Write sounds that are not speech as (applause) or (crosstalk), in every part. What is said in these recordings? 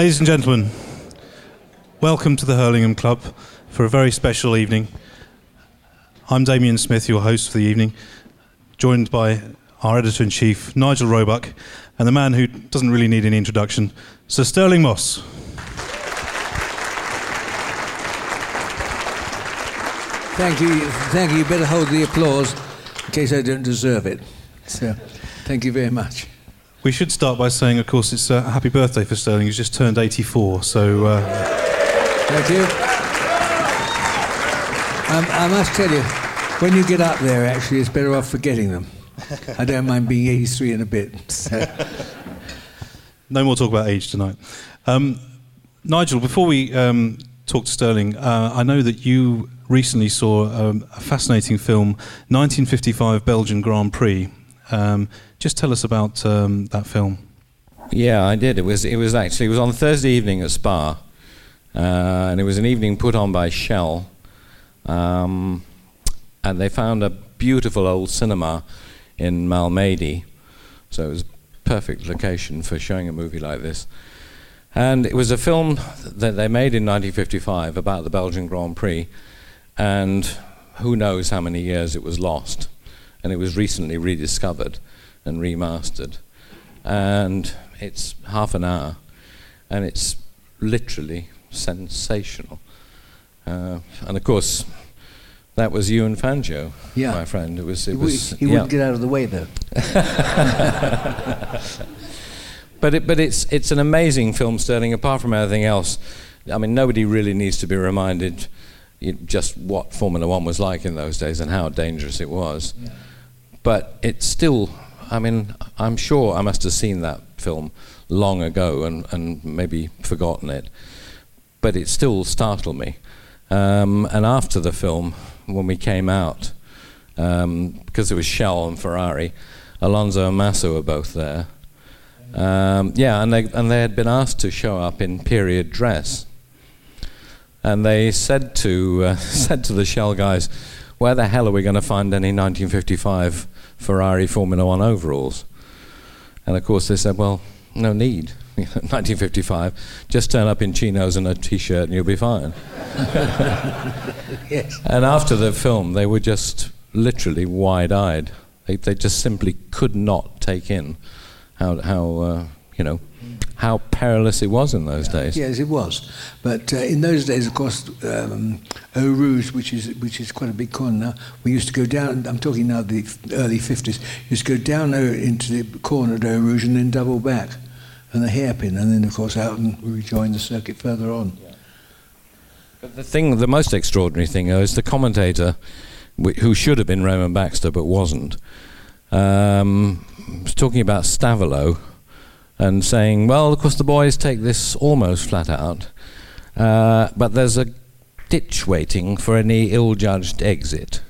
Ladies and gentlemen, welcome to the Hurlingham Club for a very special evening. I'm Damien Smith, your host for the evening, joined by our editor in chief, Nigel Roebuck, and the man who doesn't really need any introduction, Sir Stirling Moss. Thank you. Thank you. You better hold the applause in case I don't deserve it. So, thank you very much. We should start by saying, of course, it's a happy birthday for Stirling. He's just turned 84, so uh, Thank you. Um, I must tell you, when you get up there, actually, it's better off forgetting them. I don't mind being 83 in a bit. So, (laughs) no more talk about age tonight. Um, Nigel, before we um, talk to Stirling, uh, I know that you recently saw um, a fascinating film, 1955 Belgian Grand Prix. Um, just tell us about um, that film. Yeah, I did. It was it was actually it was on Thursday evening at Spa, uh, and it was an evening put on by Shell, um, and they found a beautiful old cinema in Malmedy, so it was perfect location for showing a movie like this. And it was a film that they made in 1955 about the Belgian Grand Prix, and who knows how many years it was lost, and it was recently rediscovered and remastered, and it's half an hour, and it's literally sensational. Uh, and of course, that was you and Fangio, Yeah. my friend. It was. It he, was. he yeah. wouldn't get out of the way, though. (laughs) But it, but it's it's an amazing film, Stirling. Apart from everything else, I mean, nobody really needs to be reminded just what Formula One was like in those days and how dangerous it was. But it's still, I mean, I'm sure I must have seen that film long ago and, and maybe forgotten it. But it still startled me. Um, and after the film, when we came out, um, because it was Shell and Ferrari, Alonso and Massa were both there. Um, yeah, and they and they had been asked to show up in period dress, and they said to uh, (laughs) said to the Shell guys, "Where the hell are we going to find any 1955 Ferrari Formula One overalls?" And of course they said, "Well, no need. (laughs) 1955. Just turn up in chinos and a t-shirt, and you'll be fine." (laughs) Yes. And after the film, they were just literally wide-eyed. They, they just simply could not take in how, how uh, you know, how perilous it was in those days. Yes, it was. But uh, in those days, of course, um, Eau Rouge, which is which is quite a big corner now, we used to go down. I'm talking now the early 50s. Used to go down into the corner of Eau Rouge and then double back, and the hairpin, and then of course out and rejoin the circuit further on. But the thing, the most extraordinary thing though, is the commentator, who should have been Raymond Baxter but wasn't, um, was talking about Stavelot and saying, well, of course the boys take this almost flat out, uh, but there's a ditch waiting for any ill-judged exit.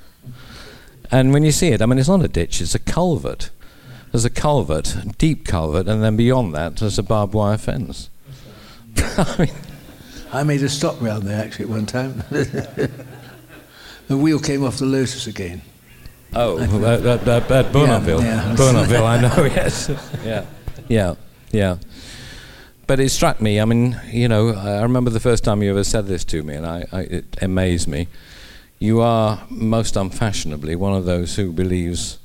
And when you see it, I mean, it's not a ditch; it's a culvert. There's a culvert, a deep culvert, and then beyond that, there's a barbed wire fence. I (laughs) mean, I made a stop round there actually at one time. (laughs) the wheel came off the Lotus again. Oh, at, at, at Burnenville. Yeah, yeah. Burnenville, I know, (laughs) yes. yeah, yeah, yeah. but it struck me. I mean, you know, I remember the first time you ever said this to me, and I, I, it amazed me. You are most unfashionably one of those who believes,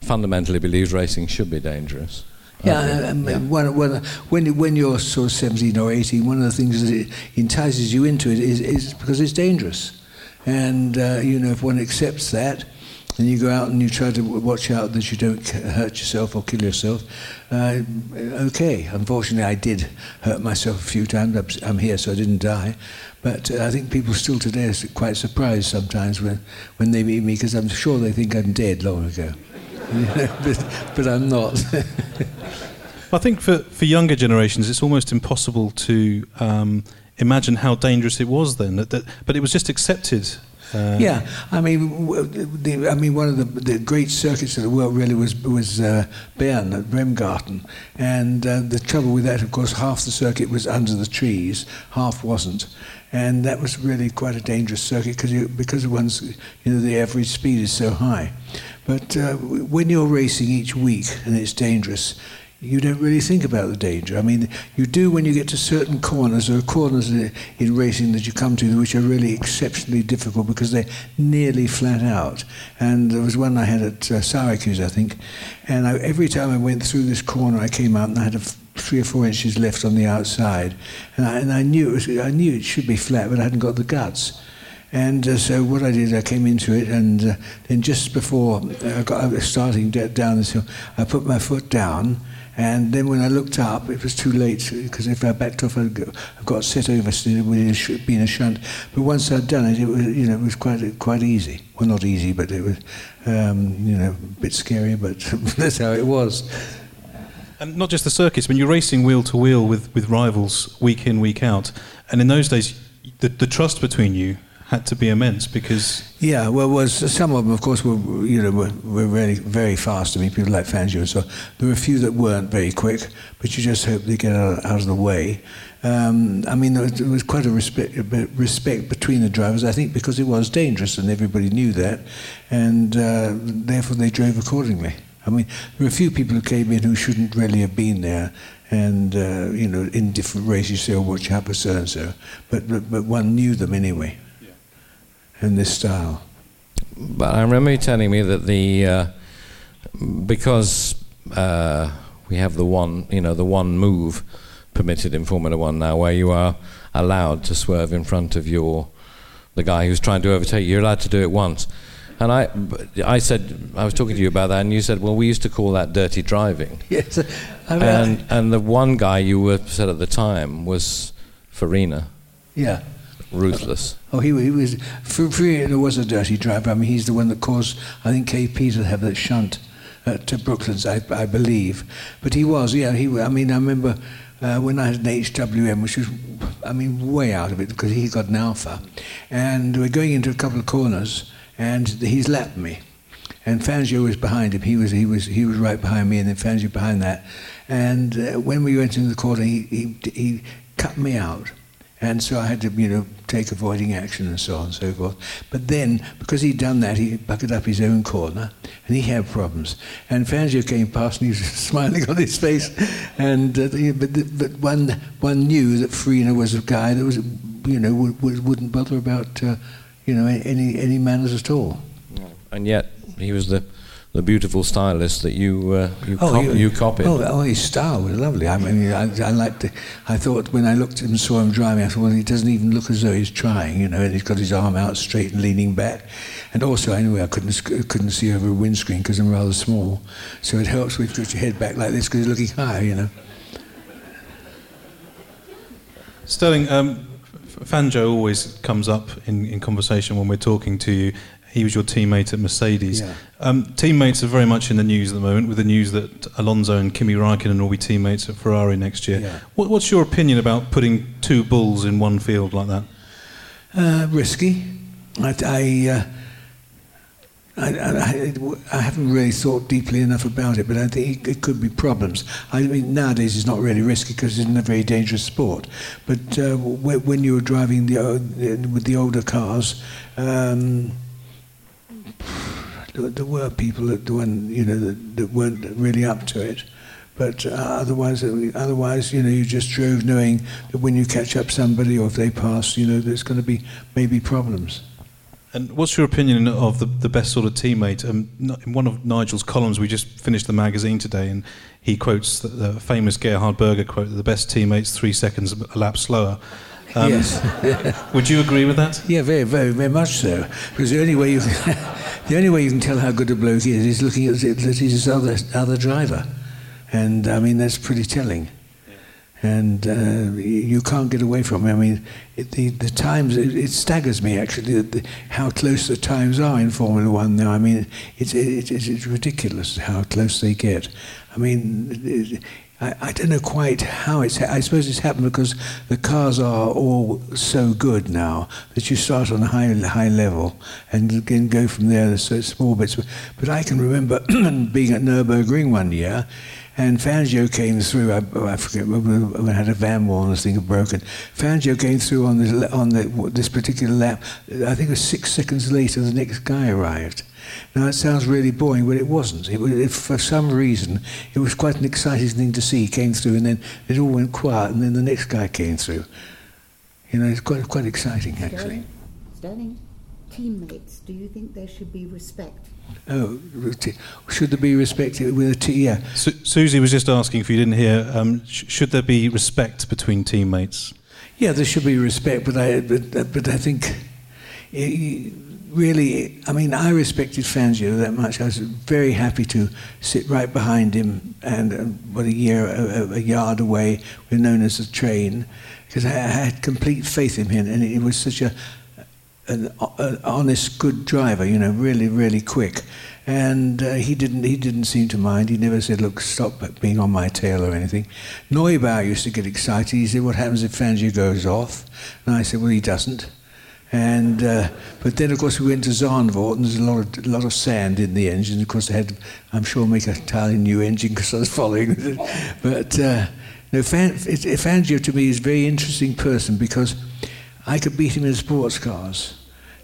fundamentally believes racing should be dangerous. Yeah, um, Yeah. When, when, when, when you're sort of 17 or 18, one of the things that entices you into it is, is because it's dangerous. And, uh, you know, if one accepts that, and you go out and you try to watch out that you don't hurt yourself or kill yourself, uh, okay. Unfortunately, I did hurt myself a few times. I'm here, so I didn't die. But uh, I think people still today are quite surprised sometimes when, when they meet me, because I'm sure they think I'm dead long ago. (laughs) but, but I'm not. (laughs) I think for, for younger generations, it's almost impossible to um, imagine how dangerous it was then. That, that, but it was just accepted. Uh, Yeah, I mean, the, I mean, one of the, the great circuits of the world really was was uh, Bern at Bremgarten, and uh, the trouble with that, of course, half the circuit was under the trees, half wasn't, and that was really quite a dangerous circuit because because one's you know the average speed is so high, but uh, when you're racing each week and it's dangerous, you don't really think about the danger. I mean, you do when you get to certain corners. There are corners in in racing that you come to which are really exceptionally difficult because they're nearly flat out. And there was one I had at uh, Syracuse, I think, and I, every time I went through this corner, I came out and I had a three or four inches left on the outside, and I, and I knew it was, I knew it should be flat, but I hadn't got the guts. And uh, so what I did, I came into it, and uh, then just before I got starting down this hill, I put my foot down, and then when I looked up, it was too late because if I backed off, I'd go, I got set over so it would have been a shunt. But once I'd done it, it was you know it was quite quite easy. Well, not easy, but it was um, you know a bit scary, but (laughs) that's how it was. And not just the circuits, when you're racing wheel to wheel with, with rivals week in, week out. And in those days, the, the trust between you had to be immense because Yeah, well, was some of them, of course, were you know were, were really very fast. I mean, people like Fangio and so. on. There were a few that weren't very quick, but you just hope they get out, out of the way. Um, I mean, there was, there was quite a respect, respect between the drivers. I think because it was dangerous and everybody knew that, and uh, therefore they drove accordingly. I mean, there were a few people who came in who shouldn't really have been there, and uh, you know, in different races, say, "Oh, watch for so and so," but but one knew them anyway, in this style. But I remember you telling me that the uh, because uh, we have the one, you know, the one move permitted in Formula One now, where you are allowed to swerve in front of your the guy who's trying to overtake you. You're allowed to do it once. And I, I said, I was talking to you about that, and you said, well, we used to call that dirty driving. (laughs) Yes, I mean, And and the one guy you were said at the time was Farina, yeah. Ruthless. Oh, he, he was. Fr- Farina was a dirty driver. I mean, he's the one that caused, I think, KP to have that shunt at uh, Brooklands, I, I believe. But he was, yeah. He. I mean, I remember uh, when I had an HWM, which was, I mean, way out of it because he got an Alfa, and we're going into a couple of corners, and he's lapped me. And Fangio was behind him. He was he was he was right behind me, and then Fangio behind that. And uh, when we went into the corner, he, he he cut me out, and so I had to you know take avoiding action and so on and so forth. But then because he'd done that, he bucketed up his own corner, and he had problems. And Fangio came past, and he was (laughs) smiling on his face. And uh, but but one one knew that Farina was a guy that was you know would, wouldn't bother about uh, you know any any manners at all. And yet he was the the beautiful stylist that you uh, you, cop- you, you copied. Oh, oh, his style was lovely. I mean, I, I liked it. I thought when I looked at him and saw him driving, I thought, well, he doesn't even look as though he's trying, you know, and he's got his arm out straight and leaning back. And also, anyway, I couldn't couldn't see over a windscreen because I'm rather small, so it helps when you put your head back like this because you're looking higher, you know. Stirling, um, Fangio always comes up in, in conversation when we're talking to you. He was your teammate at Mercedes. Yeah. Um, teammates are very much in the news at the moment, with the news that Alonso and Kimi Raikkonen will be teammates at Ferrari next year. Yeah. What, what's your opinion about putting two bulls in one field like that? Uh, risky. I, I, uh, I, I, I haven't really thought deeply enough about it, but I think it could be problems. I mean, nowadays it's not really risky because it's a very dangerous sport. But uh, when, you were driving the, o- with the older cars, um, there, were people that, one, you know, that, that weren't really up to it. But uh, otherwise, uh, otherwise, you know, you just drove knowing that when you catch up somebody or if they pass, you know, there's going to be maybe problems. And what's your opinion of the, the best sort of teammate? Um, in one of Nigel's columns, we just finished the magazine today, and he quotes the, the famous Gerhard Berger quote the best teammate's three seconds a lap slower. Um, yes. (laughs) would you agree with that? Yeah, very, very, very much so. Because the only way you can, (laughs) the only way you can tell how good a bloke is is looking at he's his other other driver, and I mean that's pretty telling. And uh, you can't get away from it. I mean, it, the the times it, it staggers me actually the, how close the times are in Formula One now. I mean, it's it, it's, it's ridiculous how close they get. I mean. I, I don't know quite how it's. I suppose it's happened because the cars are all so good now that you start on a high high level and can go from there. So small bits. But I can remember (clears throat) being at Nurburgring one year, and Fangio came through. I, oh, I forget I had a Vanwall and this thing had broken. Fangio came through on this on the, this particular lap. I think it was six seconds later. The next guy arrived. Now, it sounds really boring, but it wasn't. It, it, for some reason, it was quite an exciting thing to see. He came through, and then it all went quiet, and then the next guy came through. You know, it's quite, quite exciting, actually. Stirling, Stirling, teammates, do you think there should be respect? Oh, should there be respect with a T? Yeah. Su- Susie was just asking if you didn't hear. Um, sh- should there be respect between teammates? Yeah, there should be respect, but I, but, but I think. It, really, I mean, I respected Fangio that much. I was very happy to sit right behind him and, uh, what, a year, a, a, yard away, we're known as the train, because I, I, had complete faith in him, and he was such a, an, an, honest, good driver, you know, really, really quick. And uh, he didn't he didn't seem to mind. He never said, look, stop being on my tail or anything. Neubauer used to get excited. He said, what happens if Fangio goes off? And I said, well, he doesn't. And uh, but then of course we went to Zandvoort and there's a lot of a lot of sand in the engine. Of course they had, I'm sure, make a entirely new engine because I was following. it. but uh, no, Fan, Fangio to me is a very interesting person because I could beat him in sports cars,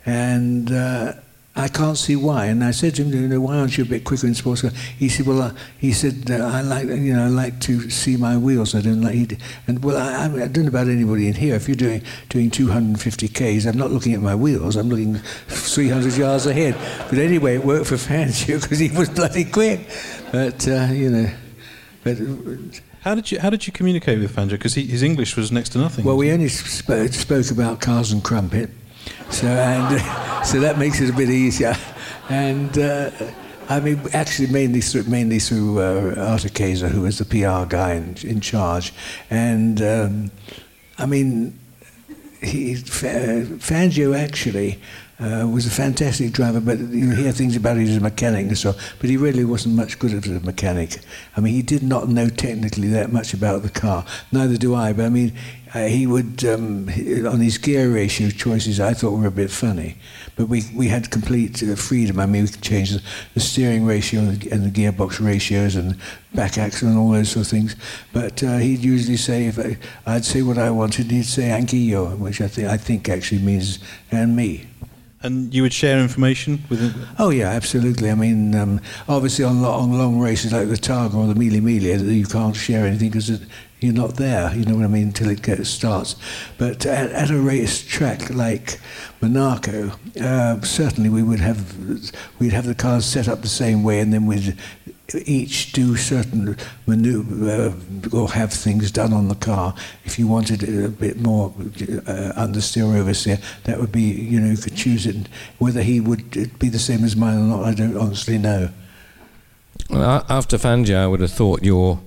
and. Uh, I can't see why. And I said to him, you know, why aren't you a bit quicker in sports car? He said, well, uh, he said, uh, I like, you know, I like to see my wheels. I don't like, he and well, I, I, don't know about anybody in here. If you're doing doing 250 k's, I'm not looking at my wheels. I'm looking 300 yards ahead. But anyway, it worked for Fangio (laughs) because he was bloody quick. But uh, you know, but. How did you How did you communicate with Fangio? Because his English was next to nothing. Well, we only spoke, spoke about cars and crumpet. So and uh, (laughs) so that makes it a bit easier. And uh, I mean, actually, mainly through mainly through uh, Kaiser, who was the PR guy in, in charge. And um, I mean, he, Fangio actually uh, was a fantastic driver, but you hear things about him as a mechanic and so. But he really wasn't much good as a mechanic. I mean, he did not know technically that much about the car. Neither do I. But I mean, uh, he would um, on his gear ratio choices. I thought were a bit funny, but we we had complete uh, freedom. I mean, we could change the, the steering ratio and the, and the, gearbox ratios and back axle and all those sort of things. But uh, he'd usually say if I, I'd say what I wanted, he'd say "anch'io," which I think I think actually means "and me." And you would share information with him? Oh yeah, absolutely. I mean, um, obviously on, on long races like the Targa or the Mille Miglia, you can't share anything because you're not there. You know what I mean until it gets, starts. But at, at a race track like Monaco, uh, certainly we would have we'd have the cars set up the same way, and then we'd each do certain maneuver uh, or have things done on the car. If you wanted a bit more uh, understeer oversteer, that would be, you know, you could choose it. Whether he would be the same as mine or not, I don't honestly know. Well, after Fangio, I would have thought your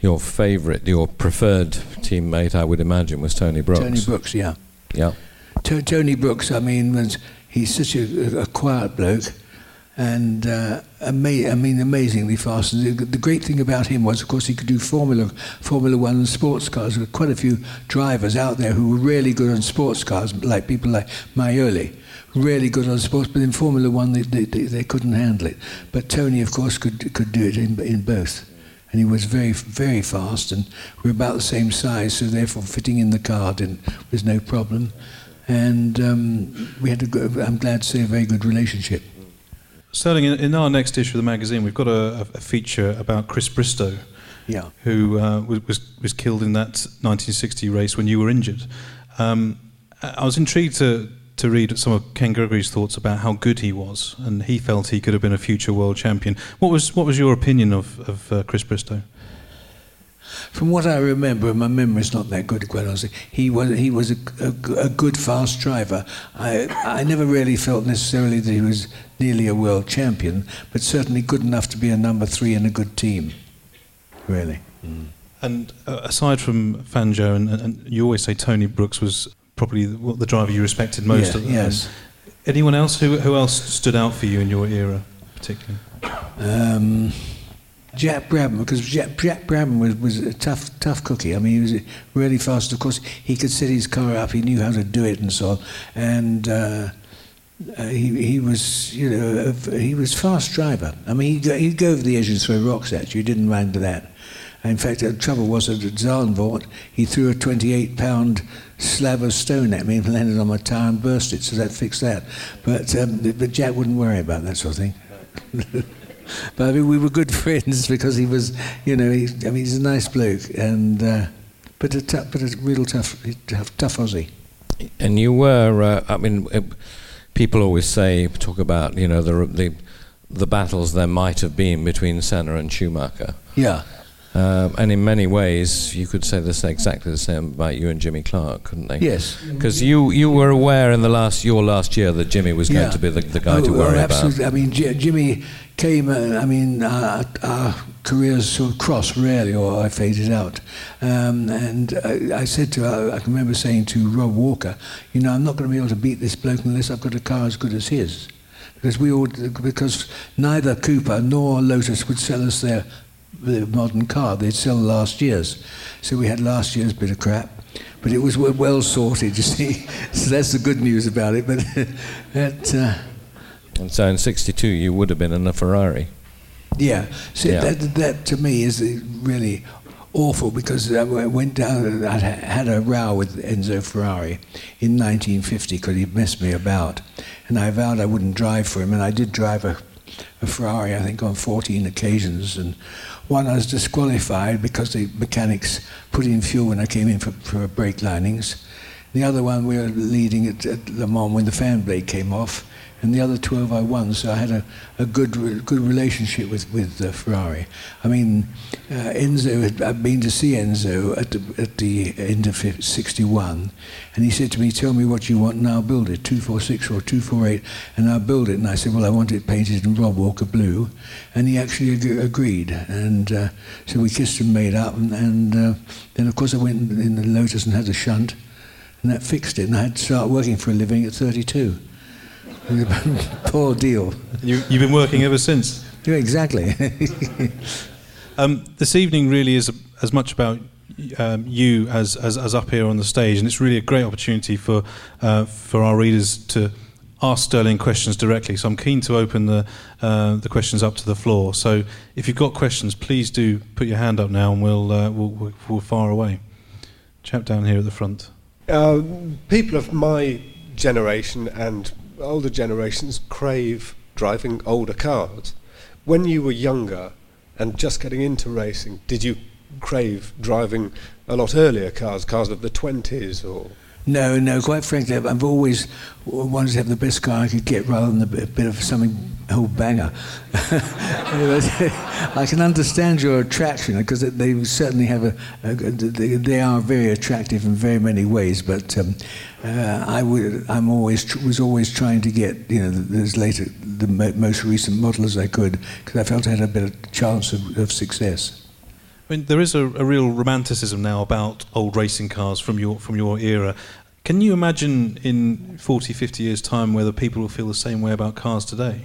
your favourite, your preferred teammate, I would imagine, was Tony Brooks. Tony Brooks, yeah. Yeah. T- Tony Brooks, I mean, was, he's such a, a quiet bloke and uh, ama- I mean, amazingly fast. The, the, great thing about him was, of course, he could do Formula Formula One and sports cars. There were quite a few drivers out there who were really good on sports cars, like people like Maglioli, really good on sports. But in Formula One, they, they, they couldn't handle it. But Tony, of course, could could do it in in both. And he was very, very fast, and we were about the same size, so therefore fitting in the car didn't, was no problem. And um, we had, a good, I'm glad to say, a very good relationship. Stirling, in, in, our next issue of the magazine, we've got a, a feature about Chris Bristow, Yeah. who uh, was, was killed in that 1960 race when you were injured. Um, I was intrigued to to read some of Ken Gregory's thoughts about how good he was, and he felt he could have been a future world champion. What was what was your opinion of of uh, Chris Bristow? From what I remember, and my memory's not that good, quite honestly, he was he was a, a, a good fast driver. I I never really felt necessarily that he was nearly a world champion, but certainly good enough to be a number three in a good team. Really. And uh, aside from Fangio, and, and you always say Tony Brooks was probably the, what the driver you respected most. Yeah, at the yes. Anyone else who who else stood out for you in your era, particularly? Um, Jack Brabham, because Jack, Jack Brabham was, was a tough, tough cookie. I mean, he was really fast. Of course, he could set his car up. He knew how to do it and so on. And uh, uh, he, he was, you know, he was fast driver. I mean, he'd go, he'd go over the edge and throw rocks at you. He didn't mind that. In fact, the trouble was that at Zandvoort, he threw a 28-pound slab of stone at me and landed on my tyre and burst it, so that fixed that. But, um, but Jack wouldn't worry about that sort of thing. (laughs) but I mean, we were good (laughs) friends because he was, you know, he, I mean, he's a nice bloke, and uh, but a tough, but a real tough, tough, tough Aussie. And you were, uh, I mean, people always say, talk about, you know, the, the, the battles there might have been between Senna and Schumacher. Yeah. Um, and in many ways, you could say this exactly the same about you and Jimmy Clark, couldn't they? Yes. Because you, you were aware in the last your last year that Jimmy was going Yeah. to be the, the guy to Oh, worry oh, about. absolutely. I mean, J- Jimmy came. Uh, I mean, uh, our careers sort of crossed really, or I faded out. Um, and I, I said to, I, I can remember saying to Rob Walker, you know, I'm not going to be able to beat this bloke unless I've got a car as good as his, because we all, because neither Cooper nor Lotus would sell us their, their modern car. They'd sell last year's, so we had last year's bit of crap. But it was well sorted, you see. (laughs) So that's the good news about it. But (laughs) that, uh, And so in 62, you would have been in a Ferrari. Yeah, so Yeah. That, that to me is really awful because I went down, I had a row with Enzo Ferrari in 1950 because he messed me about. And I vowed I wouldn't drive for him, and I did drive a, a Ferrari, I think, on 14 occasions. And one I was disqualified because the mechanics put in fuel when I came in for, for brake linings. The other one we were leading at, at Le Mans when the fan blade came off, and the other 12 I won. So I had a, a good good relationship with with uh, Ferrari. I mean, uh, Enzo had I'd been to see Enzo at the at the end of 61, and he said to me, "Tell me what you want, and I'll build it, 246 or 248, and I'll build it." And I said, "Well, I want it painted in Rob Walker blue," and he actually ag- agreed. And uh, so we kissed and made up, and, and uh, then of course I went in the Lotus and had a shunt and that fixed it. And I had to start working for a living at 32. (laughs) Poor deal. You, you've been working ever since. Yeah, exactly. (laughs) Um, this evening really is as much about um, you as, as, as up here on the stage, and it's really a great opportunity for uh, for our readers to ask Stirling questions directly. So I'm keen to open the uh, the questions up to the floor. So if you've got questions, please do put your hand up now, and we'll uh, we'll, we'll, we'll fire away. Chap down here at the front. Uh, people of my generation and older generations crave driving older cars. When you were younger and just getting into racing, did you crave driving a lot earlier cars, cars of the 20s or? No, no, quite frankly, I've- always wanted to have the best car I could get rather than a bit, of something, old banger. (laughs) (laughs) I can understand your attraction because they certainly have a, a they, are very attractive in very many ways. But um, uh, I would, I'm always was always trying to get you know the, as later the most recent model as I could because I felt I had a better chance of, of success. I mean, there is a, a real romanticism now about old racing cars from your from your era. Can you imagine in 40, 50 years' time whether people will feel the same way about cars today?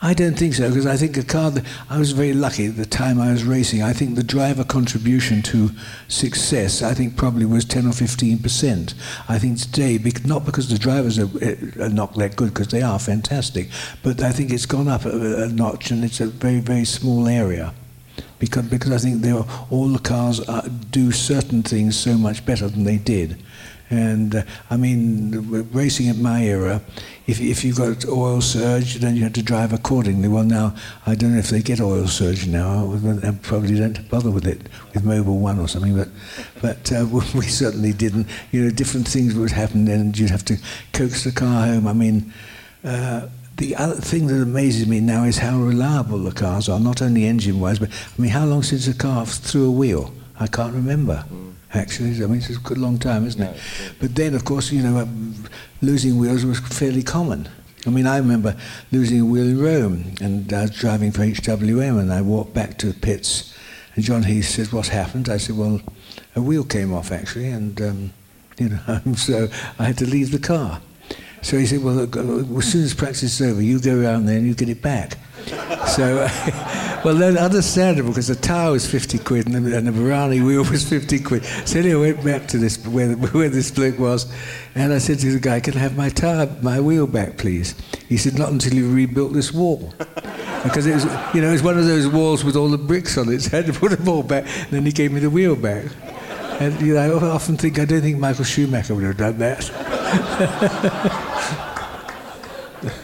I don't think so because I think a car. That, I was very lucky at the time I was racing. I think the driver contribution to success, I think probably was ten or fifteen percent. I think today, not because the drivers are, uh, are not that good, because they are fantastic, but I think it's gone up a, a notch, and it's a very very small area. Because, because I think they are, all the cars are, do certain things so much better than they did, And uh, I mean, racing at my era, if, if you got oil surge, then you had to drive accordingly. Well, now, I don't know if they get oil surge now. I probably don't bother with it, with Mobil One or something, but, but uh, (laughs) we certainly didn't. You know, different things would happen, and you'd have to coax the car home. I mean, uh, the other thing that amazes me now is how reliable the cars are, not only engine-wise, but I mean, how long since a car threw a wheel? I can't remember. Actually, I mean, it's a good long time, isn't it? But then, of course, you know, um, losing wheels was fairly common. I mean, I remember losing a wheel in Rome, and I was driving for HWM, and I walked back to the pits, and John Heath said, "What happened?" I said, "Well, a wheel came off actually, and um, (laughs) you know, so I had to leave the car." So he said, "Well, look, as soon as practice is over, you go around there and you get it back." so, (laughs) well, then understandable because the tower was 50 quid and the, and the Borrani wheel was 50 quid. So anyway, I went back to this where, (laughs) where this bloke was, and I said to the guy, "Can I have my tire, my wheel back, please?" He said, "Not until you rebuilt this wall." (laughs) because it was, you know, it was one of those walls with all the bricks on it. So I had to put them all back. And then he gave me the wheel back. And you know, I often think I don't think Michael Schumacher would have done that. (laughs)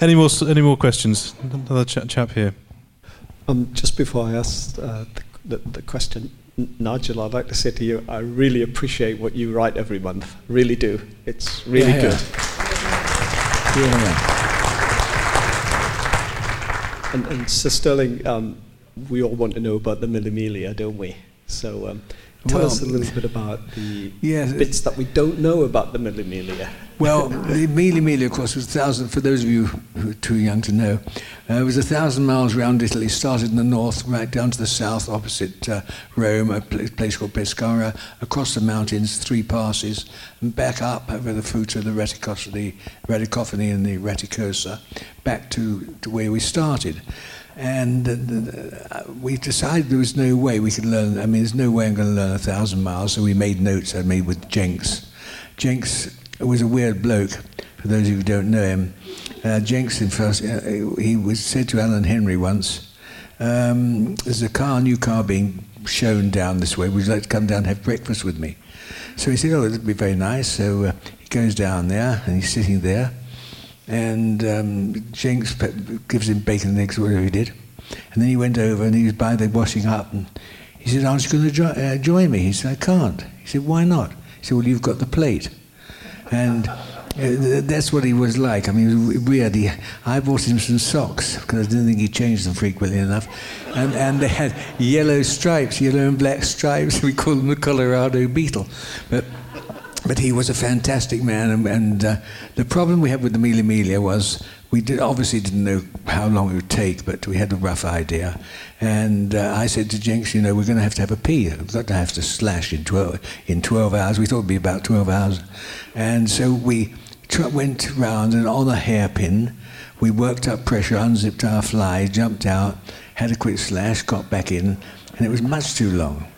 Any more any more questions? Another ch- chap here. Um, just before I ask uh, the, the, the question, N- Nigel, I'd like to say to you, I really appreciate what you write every month. Really do. It's really Yeah, yeah. good. Yeah. And, and Sir Stirling, um, we all want to know about the Mille Miglia, don't we? So um, tell Well, us a little bit about the Yes. bits that we don't know about the Mille Miglia. Well, (laughs) the Mille Miglia, of course, was a thousand, for those of you who are too young to know, uh, it was a thousand miles round Italy, started in the north, right down to the south, opposite uh, Rome, a pla- place called Pescara, across the mountains, three passes, and back up over the of the Reticos, the Radicofani and the Raticosa, back to, to where we started. And uh, we decided there was no way we could learn, I mean, there's no way I'm going to learn a thousand miles, so we made notes I made with Jenks. Jenks was a weird bloke, for those of you who don't know him. Uh, Jenks, in first, uh, he was said to Alan Henry once, um, there's a car, new car being shown down this way. Would you like to come down and have breakfast with me? So he said, oh, that'd be very nice. So uh, he goes down there, and he's sitting there, and um, Jenks gives him bacon and eggs, whatever he did. And then he went over, and he was by the washing up, and he said, aren't you going to jo- uh, join me? He said, I can't. He said, why not? He said, well, you've got the plate. And uh, th- that's what he was like. I mean, it was weird. He, I bought him some socks because I didn't think he changed them frequently enough. And, and they had yellow stripes, yellow and black stripes. (laughs) We called them the Colorado Beetle. But, but he was a fantastic man. And, and uh, the problem we had with the Mille Miglia was we did, obviously didn't know how long it would take, but we had a rough idea. And uh, I said to Jenks, you know, we're going to have to have a pee. We've got to have to slash in 12, in 12 hours. We thought it would be about 12 hours. And so we tr- went round and on a hairpin, we worked up pressure, unzipped our fly, jumped out, had a quick slash, got back in, and it was much too long.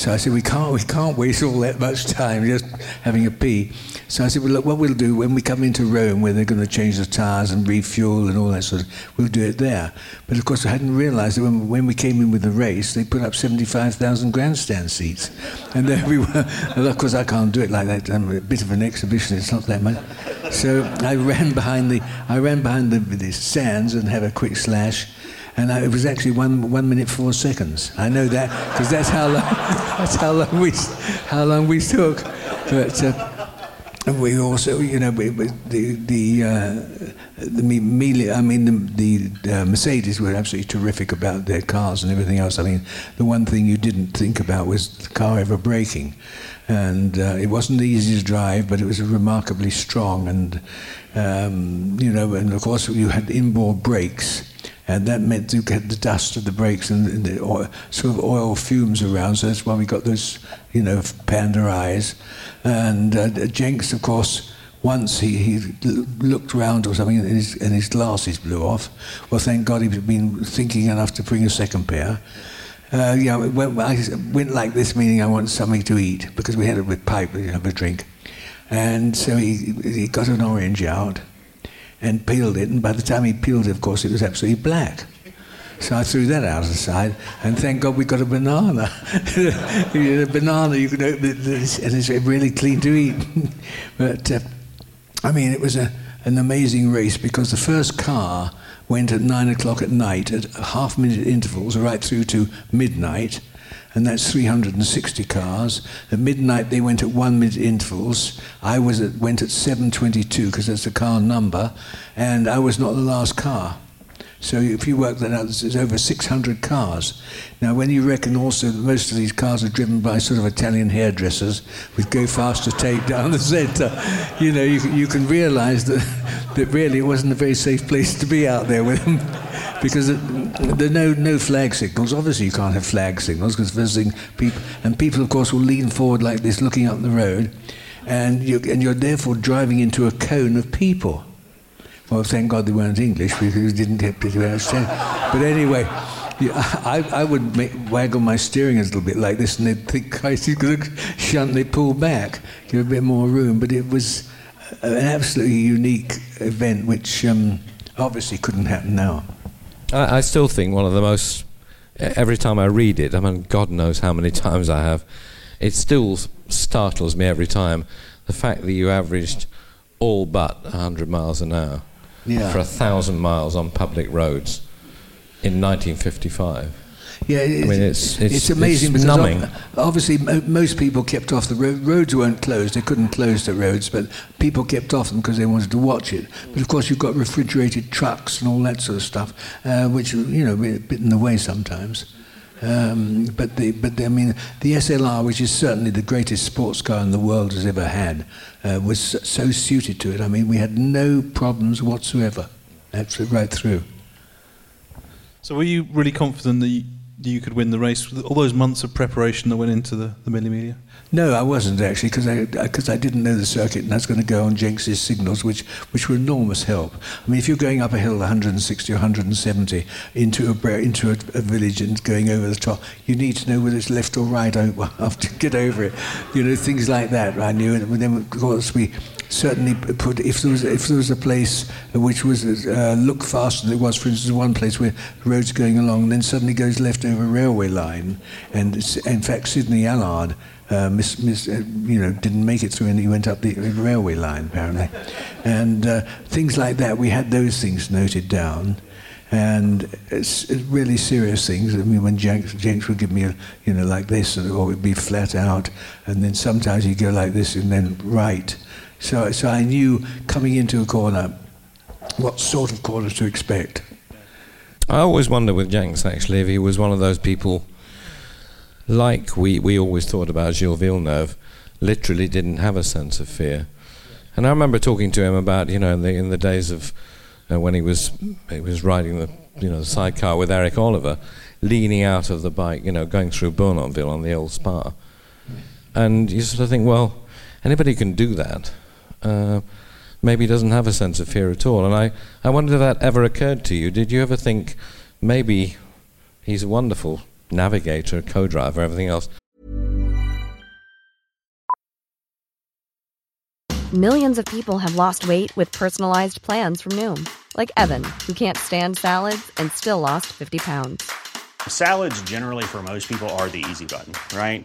So I said, we can't, we can't waste all that much time just having a pee. So I said, well, look, what we'll do when we come into Rome, where they're going to change the tires and refuel and all that sort of, we'll do it there. But of course, I hadn't realised that when, when we came in with the race, they put up 75,000 grandstand seats. And there we were. (laughs) And of course, I can't do it like that. I'm a bit of an exhibition. It's not that much. So I ran behind the, I ran behind the, the stands and had a quick slash. And I, it was actually one one minute four seconds. I know that because that's how long that's how long we how long we took. But uh, we also, you know, we, we, the the uh, the I mean, the, the uh, Mercedes were absolutely terrific about their cars and everything else. I mean, the one thing you didn't think about was the car ever braking, and uh, it wasn't easy to drive, but it was remarkably strong, and um, you know, and of course you had inboard brakes. And that meant you get the dust of the brakes and, and the oil, sort of oil fumes around. So that's why we got those, you know, panda eyes. And uh, Jenks, of course, once he, he looked round or something and his, and his glasses blew off. Well, thank God he'd been thinking enough to bring a second pair. Uh, yeah, when I went like this, meaning I want something to eat because we had a pipe, we have a drink. And so he, he got an orange out and peeled it, and by the time he peeled it, of course, it was absolutely black. So I threw that out of the side, and thank God we got a banana. (laughs) a banana, you can open it, and it's really clean to eat. (laughs) but uh, I mean, it was a, an amazing race because the first car went at nine o'clock at night at half minute intervals right through to midnight and that's 360 cars. At midnight, they went at one minute intervals. I was at, went at 7.22 because that's the car number, and I was not the last car. So if you work that out, there's over 600 cars. Now, when you reckon also that most of these cars are driven by sort of Italian hairdressers with go faster tape down the centre, you know, you, you can realise that, (laughs) that really it wasn't a very safe place to be out there with them. Because there are no, no flag signals. Obviously, you can't have flag signals because visiting people, and people, of course, will lean forward like this, looking up the road, and you're, and you're therefore driving into a cone of people. Well, thank God they weren't English because we didn't get to understand. But anyway, yeah, I, I would make, waggle my steering a little bit like this, and they'd think, Christ, he's going to shunt, they pull back, give a bit more room. But it was an absolutely unique event, which um, obviously couldn't happen now. I, I still think one of the most. Every time I read it, I mean, God knows how many (laughs) times I have, it still startles me every time. The fact that you averaged all but 100 miles an hour Yeah. for a thousand miles on public roads in 1955. Yeah, it, I mean, it's it's, amazing it's because numbing. ob- obviously mo- most people kept off the road. Roads weren't closed; they couldn't close the roads, but people kept off them because they wanted to watch it. But of course, you've got refrigerated trucks and all that sort of stuff, uh, which you know a bit in the way sometimes. Um, but the, but the, I mean, the SLR, which is certainly the greatest sports car in the world has ever had, uh, was so- so suited to it. I mean, we had no problems whatsoever, absolutely right through. So were you really confident that you, could win the race with all those months of preparation that went into the, the Mille Miglia? No, I wasn't actually because I because I didn't know the circuit and I was going to go on Jenks's signals, which which were enormous help. I mean, if you're going up a hill 160 or 170 into a into a, a village and going over the top, you need to know whether it's left or right. I (laughs) have to get over it. You know, things like that. I knew, and then of course we certainly put if there was if there was a place which was uh, look faster than it was, for instance, one place where the road's going along, and then suddenly goes left over a railway line, and in fact Sydney Allard. Uh, miss, miss, uh, you know, didn't make it through, and he went up the railway line apparently, and uh, things like that. We had those things noted down, and it's, it's really serious things. I mean, when Jenks, Jenks would give me a, you know, like this, or it would be flat out, and then sometimes he'd go like this, and then right. So, so I knew coming into a corner what sort of corner to expect. I always wonder with Jenks actually if he was one of those people like we, we always thought about Gilles Villeneuve, literally didn't have a sense of fear. And I remember talking to him about, you know, in the, in the days of uh, when he was he was riding the you know sidecar with Eric Oliver, leaning out of the bike, you know, going through Burnenville on the old Spa. And you sort of think, well, anybody can do that. Uh, maybe doesn't have a sense of fear at all. And I, I wonder if that ever occurred to you. Did you ever think maybe he's a wonderful navigator, co-driver, everything else? Millions of people have lost weight with personalized plans from Noom, like Evan, who can't stand salads and still lost 50 pounds. Salads, generally, for most people, are the easy button, right?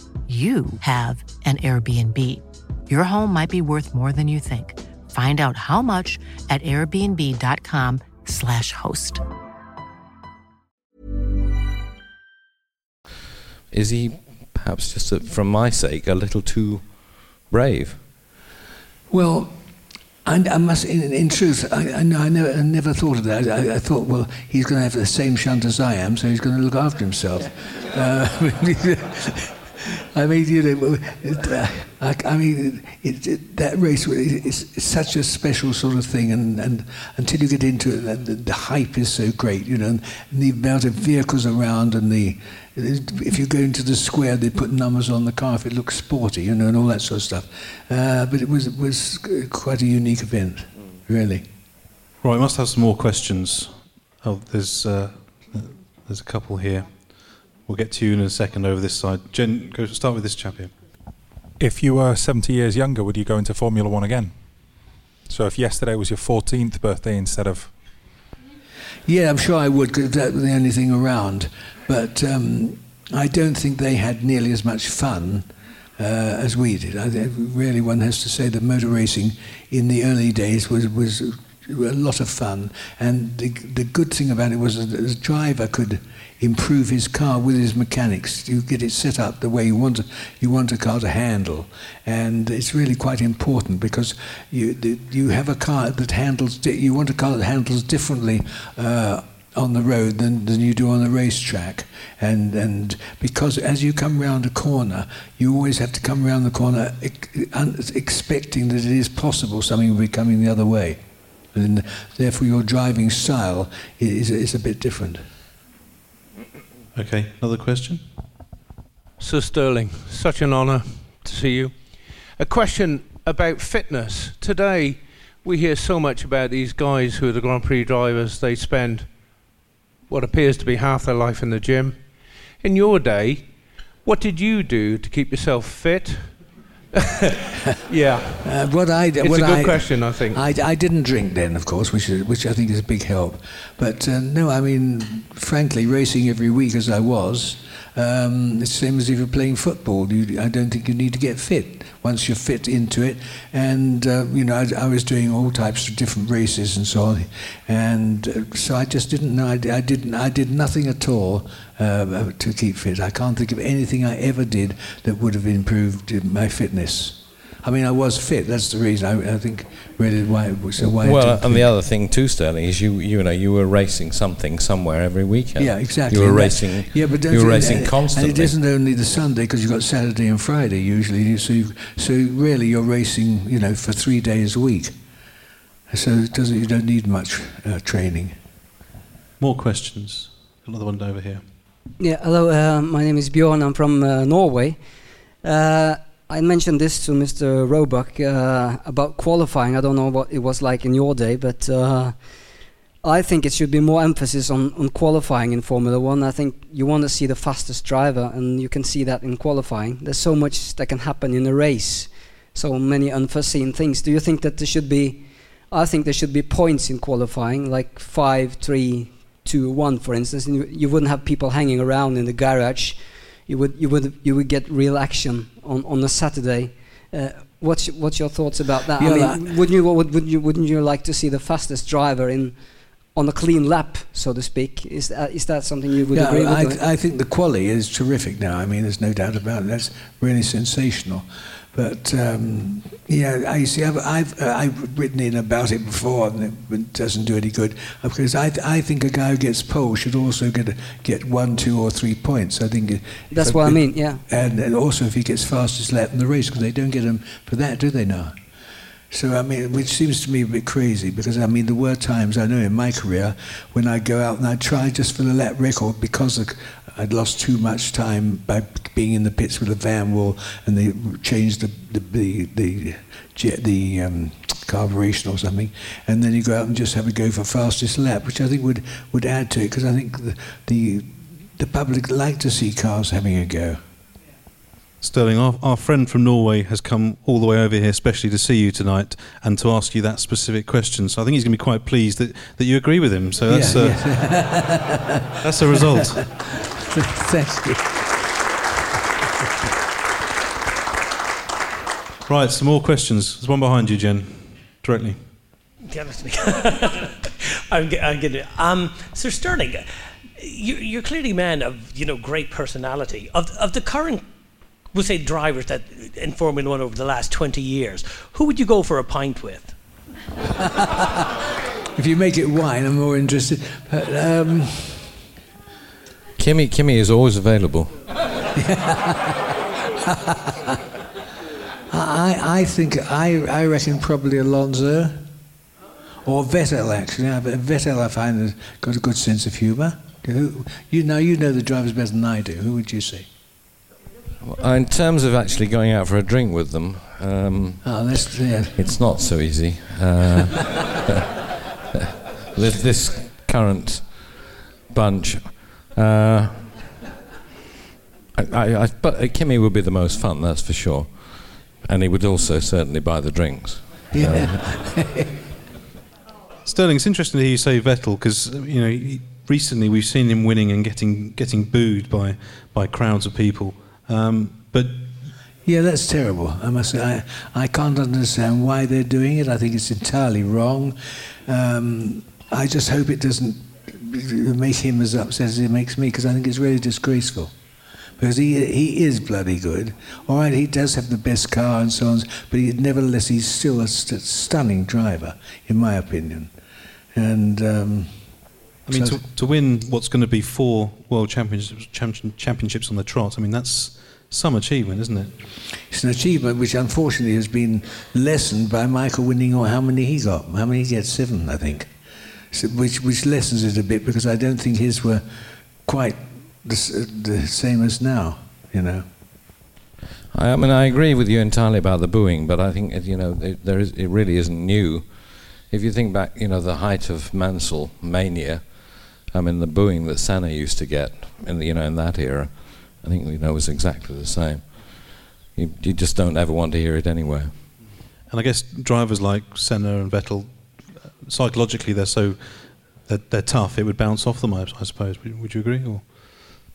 you have an Airbnb. Your home might be worth more than you think. Find out how much at airbnb.com/slash host. Is he perhaps just, a, from my sake, a little too brave? Well, I, I must, in, in truth, I, I, I, never, I never thought of that. I, I thought, well, he's going to have the same shunt as I am, so he's going to look after himself. Uh, (laughs) I mean, you know, it, uh, I, I, mean, it, it, that race is, such a special sort of thing, and, and until you get into it, the, the hype is so great, you know, and, and the amount of vehicles around, and the if you go into the square, they put numbers on the car if it looks sporty, you know, and all that sort of stuff. Uh, but it was it was quite a unique event, really. Right, we must have some more questions. Oh, there's uh, there's a couple here. We'll get to you in a second over this side. Jen, go start with this chap here. If you were 70 years younger, would you go into Formula One again? So if yesterday was your 14th birthday instead of. Yeah, I'm sure I would, because that was the only thing around. But um, I don't think they had nearly as much fun uh, as we did. I think really one has to say that motor racing in the early days was, was a lot of fun. And the, the good thing about it was that the driver could improve his car with his mechanics. You get it set up the way you want you want a car to handle, and it's really quite important because you you have a car that handles you want a car that handles differently. Uh, on the road than, than you do on the racetrack. And, and because as you come round a corner, you always have to come round the corner ex- expecting that it is possible something will be coming the other way. And therefore, your driving style is, is a bit different. Okay, another question? Sir Stirling, such an honour to see you. A question about fitness. Today, we hear so much about these guys who are the Grand Prix drivers. They spend what appears to be half their life in the gym. In your day, what did you do to keep yourself fit? (laughs) yeah. Uh, what I, it's what a good I, question, I think. I, I didn't drink then, of course, which is, which I think is a big help. But uh, no, I mean, frankly, racing every week as I was, um, it's the same as if you're playing football. You, I don't think you need to get fit once you're fit into it. And uh, you know, I, I, was doing all types of different races and so on. And uh, so I just didn't know. I, I, didn't. I did nothing at all uh, to keep fit. I can't think of anything I ever did that would have improved my fitness. I mean, I was fit. That's the reason. I, I think really why. So why? Well, and the other thing too, Stirling, is you you know you were racing something somewhere every weekend. Yeah, exactly. You were and racing. That, yeah, but you were racing constantly. And it isn't only the Sunday because you've got Saturday and Friday usually. So you, so really you're racing, you know, for three days a week. So it doesn't you don't need much uh, training. More questions. Another one over here. Yeah, hello. Uh, my name is Bjorn. I'm from uh, Norway. Uh, I mentioned this to Mr. Roebuck uh, about qualifying. I don't know what it was like in your day, but uh, I think it should be more emphasis on, on qualifying in Formula One. I think you want to see the fastest driver, and you can see that in qualifying. There's so much that can happen in a race, so many unforeseen things. Do you think that there should be? I think there should be points in qualifying, like five, three, two, one, for instance. And you, you wouldn't have people hanging around in the garage you would you would you would get real action on on a Saturday. Uh, what's what's your thoughts about that? Yeah, I mean, wouldn't you would you wouldn't you like to see the fastest driver in on a clean lap, so to speak? Is that is that something you would yeah, agree I, with? Th- I think the quality is terrific now. I mean, there's no doubt about it. That's really sensational. But um, yeah, I see. I've I've, uh, I've written in about it before, and it doesn't do any good because I I think a guy who gets pole should also get a, get one, two, or three points. I think that's what I mean. Yeah. And, and also if he gets fastest lap in the race, because they don't get him for that, do they now? So I mean, which seems to me a bit crazy because I mean there were times I know in my career when I go out and I try just for the lap record because of, I'd lost too much time by being in the pits with a Vanwall, and they changed the the the the, the um, carburation or something, and then you go out and just have a go for fastest lap, which I think would would add to it because I think the, the the public like to see cars having a go. Stirling, our, our friend from Norway has come all the way over here, especially to see you tonight and to ask you that specific question. So I think he's going to be quite pleased that, that you agree with him. So that's, yeah, uh, yeah. (laughs) that's a result. Thank you. Right, some more questions. There's one behind you, Jen, directly. (laughs) I'm, ge- I'm getting it. Um, Sir Stirling, you, you're clearly a man of you know great personality. Of, of the current, we'll say drivers that in Formula One over the last 20 years, who would you go for a pint with? (laughs) if you make it wine, I'm more interested. But, um, Kimi, Kimi is always available. (laughs) I, I think I, I reckon probably Alonso or Vettel actually. Yeah, but Vettel I find has got a good sense of humour. Who, you know, you know the drivers better than I do. Who would you say? Uh, In terms of actually going out for a drink with them, um, Oh, that's yeah. it's not so easy. Uh, (laughs) this, this current bunch, uh, I, I, I, but Kimi would be the most fun, that's for sure, and he would also certainly buy the drinks. Yeah. (laughs) Stirling, it's interesting to hear you say Vettel because you know he, recently we've seen him winning and getting getting booed by by crowds of people. Um, but Yeah, that's terrible. I must say, I, I can't understand why they're doing it. I think it's entirely wrong. Um, I just hope it doesn't make him as upset as it makes me, because I think it's really disgraceful. Because he he is bloody good. All right, he does have the best car and so on, but he, nevertheless he's still a st- stunning driver, in my opinion. And um, I mean, so- to, to win what's going to be four world championships, championships on the trot, I mean that's some achievement, isn't it? It's an achievement which unfortunately has been lessened by Michael winning, or how many he got? How many he had? Seven, I think. So, which, which lessens it a bit because I don't think his were quite the, the same as now, you know. I, I mean, I agree with you entirely about the booing, but I think it, you know it, there is it really isn't new. If you think back, you know, the height of Mansell mania, I mean, the booing that Senna used to get in the, you know in that era, I think you know was exactly the same. You, you just don't ever want to hear it anywhere. And I guess drivers like Senna and Vettel, uh, psychologically they're so they're, they're tough. It would bounce off them, I, I suppose. Would, would you agree? Or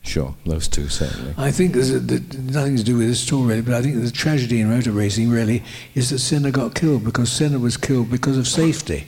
Sure, those two certainly. I think there's a, that nothing to do with this at all, really, but I think the tragedy in motor racing really is that Senna got killed because Senna was killed because of safety.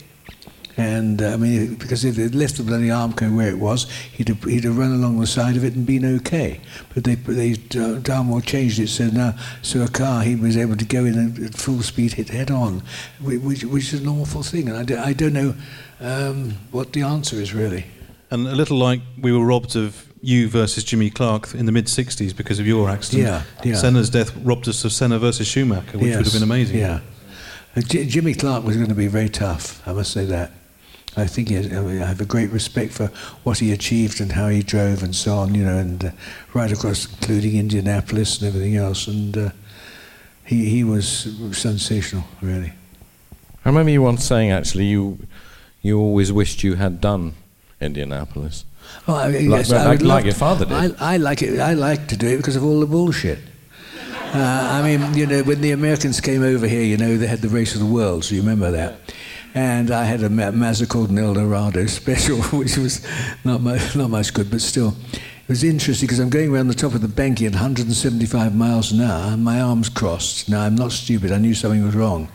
And uh, I mean, because if they'd left the bloody arm Armco where it was, he'd have, he'd have run along the side of it and been okay. But they they uh, Darmore changed it so now so a car he was able to go in and at full speed hit head on, which which is an awful thing. And I, do, I don't know um, what the answer is really. and a little like we were robbed of you versus Jimmy Clark in the mid '60s because of your accident. Yeah, yeah. Senna's death robbed us of Senna versus Schumacher, which would have been amazing. Yeah. Uh, Jimmy Clark was going to be very tough, I must say that. I think he has, I, mean, I have a great respect for what he achieved and how he drove and so on, you know, and uh, right across, including Indianapolis and everything else. And uh, he, he was sensational, really. I remember you once saying actually you you always wished you had done Indianapolis. Oh, I, Like- yes, I like- would like your father did. I, I like it. I like to do it because of all the bullshit. Uh, I mean, you know, when the Americans came over here, you know, they had the race of the worlds. You remember that? And I had a Ma- Mazda called an Eldorado special, (laughs) which was not much, not much good, but still. It was interesting because I'm going around the top of the banky at 175 miles an hour, and my arms crossed. Now, I'm not stupid. I knew something was wrong.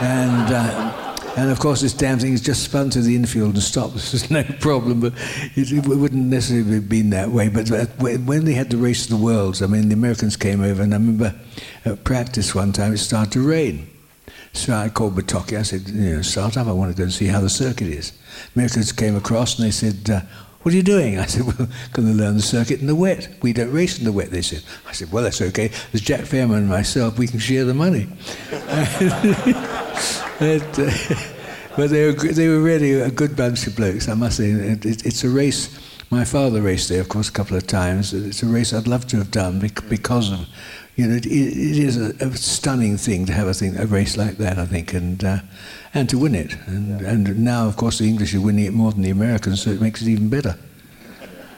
And, uh, and of course, this damn thing has just spun to the infield and stopped. (laughs) This is no problem, but it, it wouldn't necessarily have been that way. But when they had the race of the worlds, I mean, the Americans came over, and I remember at practice one time it started to rain. So I called Bertocchi. I said, you know, start up. I want to go and see how the circuit is. Americans came across and they said, uh, what are you doing? I said, (laughs) well, going to learn the circuit in the wet. We don't race in the wet, they said. I said, well, that's okay. There's Jack Fairman and myself. We can share the money. (laughs) but, uh, (laughs) but they were, they were really a good bunch of blokes, I must say. It, it, it's a race. My father raced there, of course, a couple of times. It's a race I'd love to have done because of, you know, it, it is a, a stunning thing to have a thing, a race like that, I think, and uh, and to win it. And and now, of course, the English are winning it more than the Americans, so it makes it even better.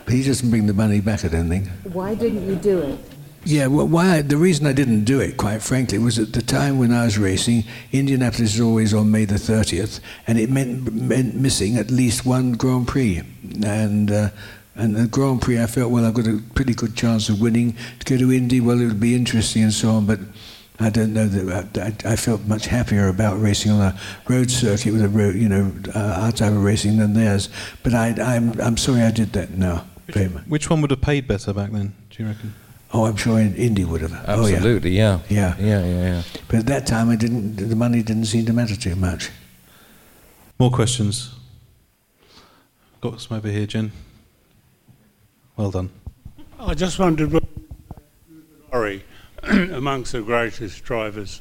But he doesn't bring the money back, I don't think. Why didn't you do it? Yeah, well, why the reason I didn't do it, quite frankly, was at the time when I was racing, Indianapolis is always on May the 30th, and it meant, meant missing at least one Grand Prix. And uh, and the Grand Prix, I felt, well, I've got a pretty good chance of winning. To go to Indy, well, it would be interesting and so on, but I don't know that I, I felt much happier about racing on a road circuit with a road, you know, uh, our type of racing than theirs. But I, I'm I'm sorry I did that now. Very much. Which one would have paid better back then? Do you reckon? Oh, I'm sure in- Indy would have. Oh, yeah. Absolutely, yeah. Yeah. Yeah, yeah, yeah. But at that time, I didn't. The money didn't seem to matter too much. More questions? Got some over here, Jen. Well done. I just wondered whether Lorry (clears throat) amongst the greatest drivers.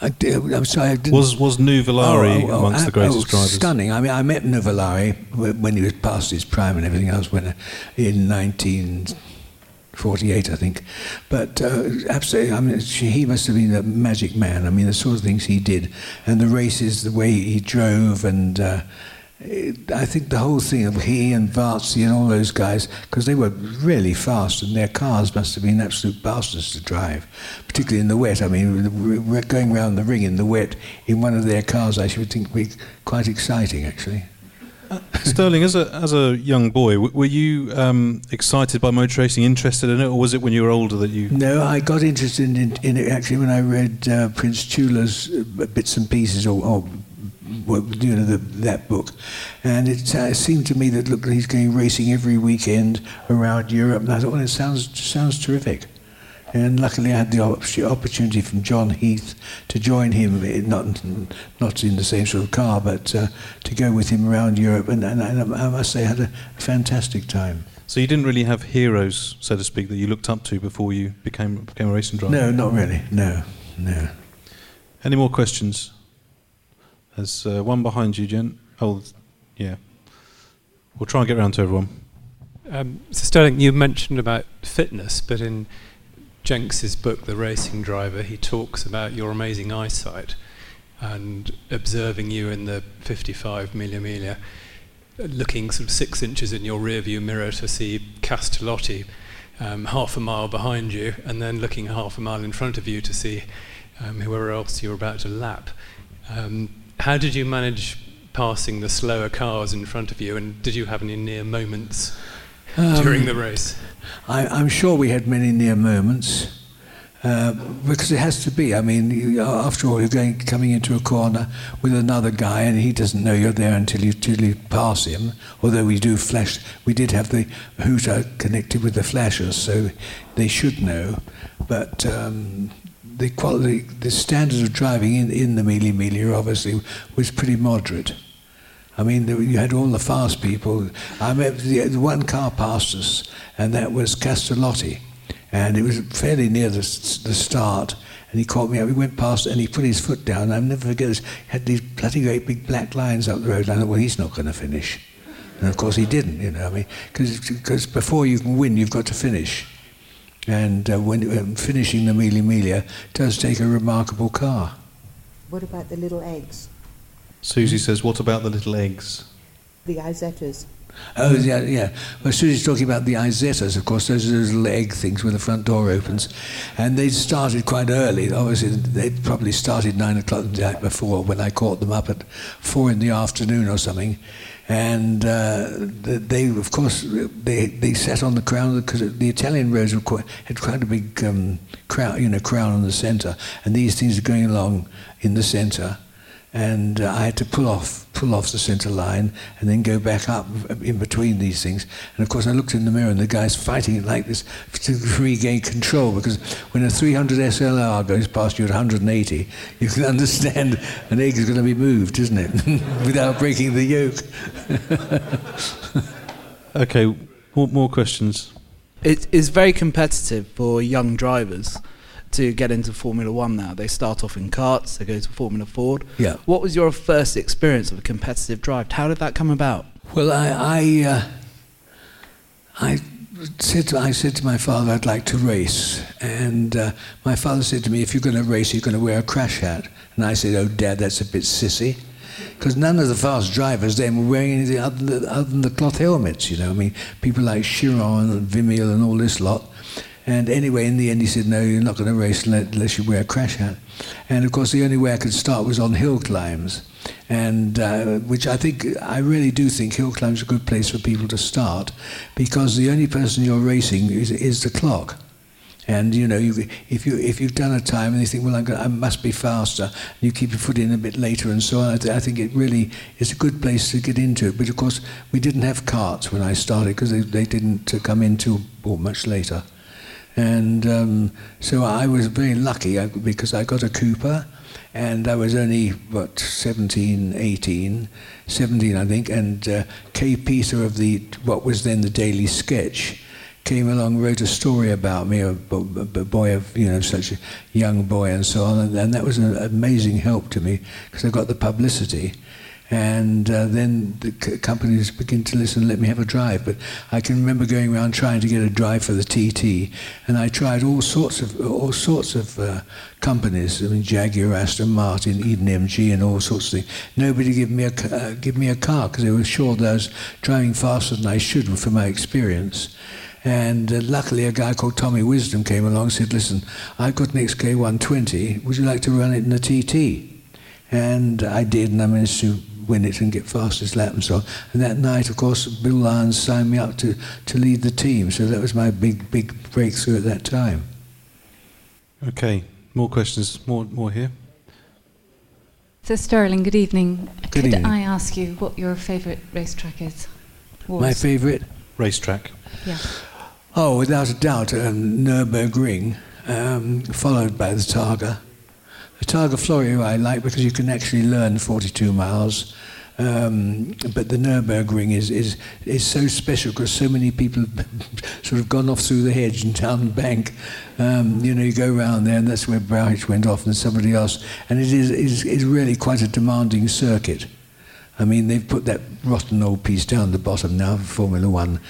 I did, I'm sorry, I didn't. Was was Nuvolari Oh, oh, oh, amongst the uh, greatest oh, drivers? Stunning. I mean, I met Nuvolari wh- when he was past his prime and everything else when, uh, in 1948, I think. But uh, absolutely, I mean, he must have been a magic man. I mean, the sort of things he did, and the races, the way he drove, and uh, it, I think the whole thing of he and Varzi and all those guys, because they were really fast, and their cars must have been absolute bastards to drive, particularly in the wet. I mean, we're going around the ring in the wet in one of their cars, I should think, would be quite exciting, actually. Stirling, as a as a young boy, w- were you um, excited by motor racing, interested in it, or was it when you were older that you? No, I got interested in, in it actually when I read uh, Prince Chula's uh, bits and pieces, or, or you know the, that book, and it uh, seemed to me that look, he's going racing every weekend around Europe, and I thought, well, it sounds sounds terrific. And luckily, I had the opportunity from John Heath to join him, not not in the same sort of car, but uh, to go with him around Europe, and, and I, I must say, I had a fantastic time. So you didn't really have heroes, so to speak, that you looked up to before you became became a racing driver. No, not really. No, no. Any more questions? There's uh, one behind you, Jen. Oh, yeah. We'll try and get round to everyone. Um, so Stirling, you mentioned about fitness, but in Jenks's book, The Racing Driver, he talks about your amazing eyesight and observing you in the 55 millimeter, looking sort of six inches in your rearview mirror to see Castellotti um, half a mile behind you, and then looking half a mile in front of you to see um, whoever else you're about to lap. Um, how did you manage passing the slower cars in front of you, and did you have any near moments during the race? I, I'm sure we had many near moments. Uh, because it has to be. I mean, you, after all, you're going coming into a corner with another guy, and he doesn't know you're there until you, until you pass him. Although we do flash, we did have the hooter connected with the flashers, so they should know. But um, the quality, the standard of driving in, in the Mille Miglia obviously was pretty moderate. I mean, there, you had all the fast people. I remember the, the one car passed us, and that was Castellotti. And it was fairly near the, the start, and he caught me up. He went past, and he put his foot down. I'll never forget this. He had these bloody great big black lines up the road. And I thought, well, he's not going to finish. And of course, he didn't, you know. I mean, because before you can win, you've got to finish. And uh, when um, finishing the Mille Miglia does take a remarkable car. What about the little eggs? Susie says, "What about the little eggs?" The Isettas? Oh, yeah, yeah. Well, Susie's talking about the Isettas, of course. Those are those little egg things where the front door opens. And they started quite early. Obviously, they probably started nine o'clock the night before when I caught them up at four in the afternoon or something. And uh, they, of course, they, they sat on the crown because the Italian roads were quite, had quite a big um, crown, you know, crown on the centre. And these things are going along in the centre and uh, I had to pull off pull off the centre line and then go back up in between these things. And of course, I looked in the mirror and the guy's fighting it like this to regain control because when a 300 SLR goes past you at 180, you can (laughs) understand an egg is going to be moved, isn't it, (laughs) without breaking the yolk. (laughs) Okay, more, more questions. It is very competitive for young drivers to get into Formula One now. They start off in karts, they go to Formula Ford. Yeah. What was your first experience of a competitive drive? How did that come about? Well, I I, uh, I said to, I said to my father I'd like to race, and uh, my father said to me, "If you're going to race, you're going to wear a crash hat." And I said, "Oh, Dad, that's a bit sissy." Because none of the fast drivers then were wearing anything other than, the, other than the cloth helmets, you know. I mean, people like Chiron and Wimille and all this lot. And anyway, in the end, he said, no, you're not going to race unless you wear a crash hat. And of course, the only way I could start was on hill climbs, and uh, which I think, I really do think hill climbs are a good place for people to start, because the only person you're racing is, is the clock. And you know, you, if you if you've done a time and you think, well, gonna, I must be faster, and you keep your foot in a bit later and so on. I, th- I think it really is a good place to get into it. But of course, we didn't have karts when I started because they, they didn't uh, come into or much later. And um, so I was very lucky because I got a Cooper, and I was only, what, 17, 18, 17, I think, and uh, Kay Peter of the, what was then the Daily Sketch, came along, wrote a story about me, a, boy of, you know, such a young boy and so on, and, and that was an amazing help to me, because I got the publicity. And uh, then the c- companies begin to listen, let me have a drive. But I can remember going around trying to get a drive for the TT, and I tried all sorts of all sorts of uh, companies. I mean, Jaguar, Aston Martin, Eden MG, and all sorts of things. Nobody gave me a uh, give me a car because they were sure that I was driving faster than I should from my experience. And uh, luckily, a guy called Tommy Wisdom came along and said, "Listen, I've got an XK120. Would you like to run it in a TT?" And I did, and I managed to win it and get fastest lap and so on. And that night, of course, Bill Lyons signed me up to, to lead the team. So that was my big, big breakthrough at that time. Okay, more questions. More, more here. So Stirling, good evening. Good Could evening. I ask you what your favourite racetrack is? My Was? favourite? Racetrack. Yeah. Oh, without a doubt, um, Nürburgring, um, followed by the Targa. Targa Florio I like because you can actually learn 42 miles. Um, but the Nürburgring is, is, is so special because so many people have (laughs) sort of gone off through the hedge and down the bank. Um, you know, you go around there and that's where Brauch went off and somebody else. And it is, is, is really quite a demanding circuit. I mean, they've put that rotten old piece down the bottom now for Formula One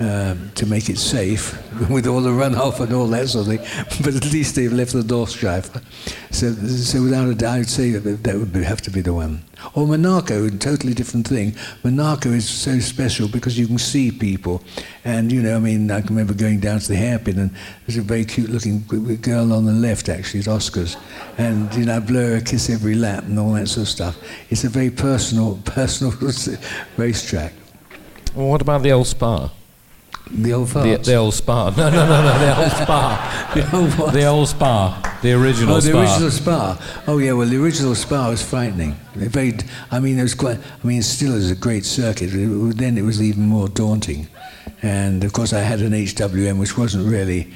um, to make it safe (laughs) with all the runoff and all that sort of thing. (laughs) But at least they've left the Dorfstreife. So, so without a doubt, I'd say that that would have to be the one. Or Monaco, a totally different thing. Monaco is so special because you can see people. And, you know, I mean, I can remember going down to the hairpin and there's a very cute looking girl on the left, actually, at Oscars. And, you know, I blow her a kiss every lap and all that sort of stuff. It's a very personal, (laughs) personal racetrack. Well, what about the old Spa? The old The, the old Spa. No, no, no, no, the old Spa. (laughs) The old what? The old Spa. The original oh, the Spa. original Spa. Oh, yeah. Well, the original Spa was frightening. Very. I mean, it was quite. I mean, it still is a great circuit. It, then it was even more daunting, and of course, I had an HWM, which wasn't really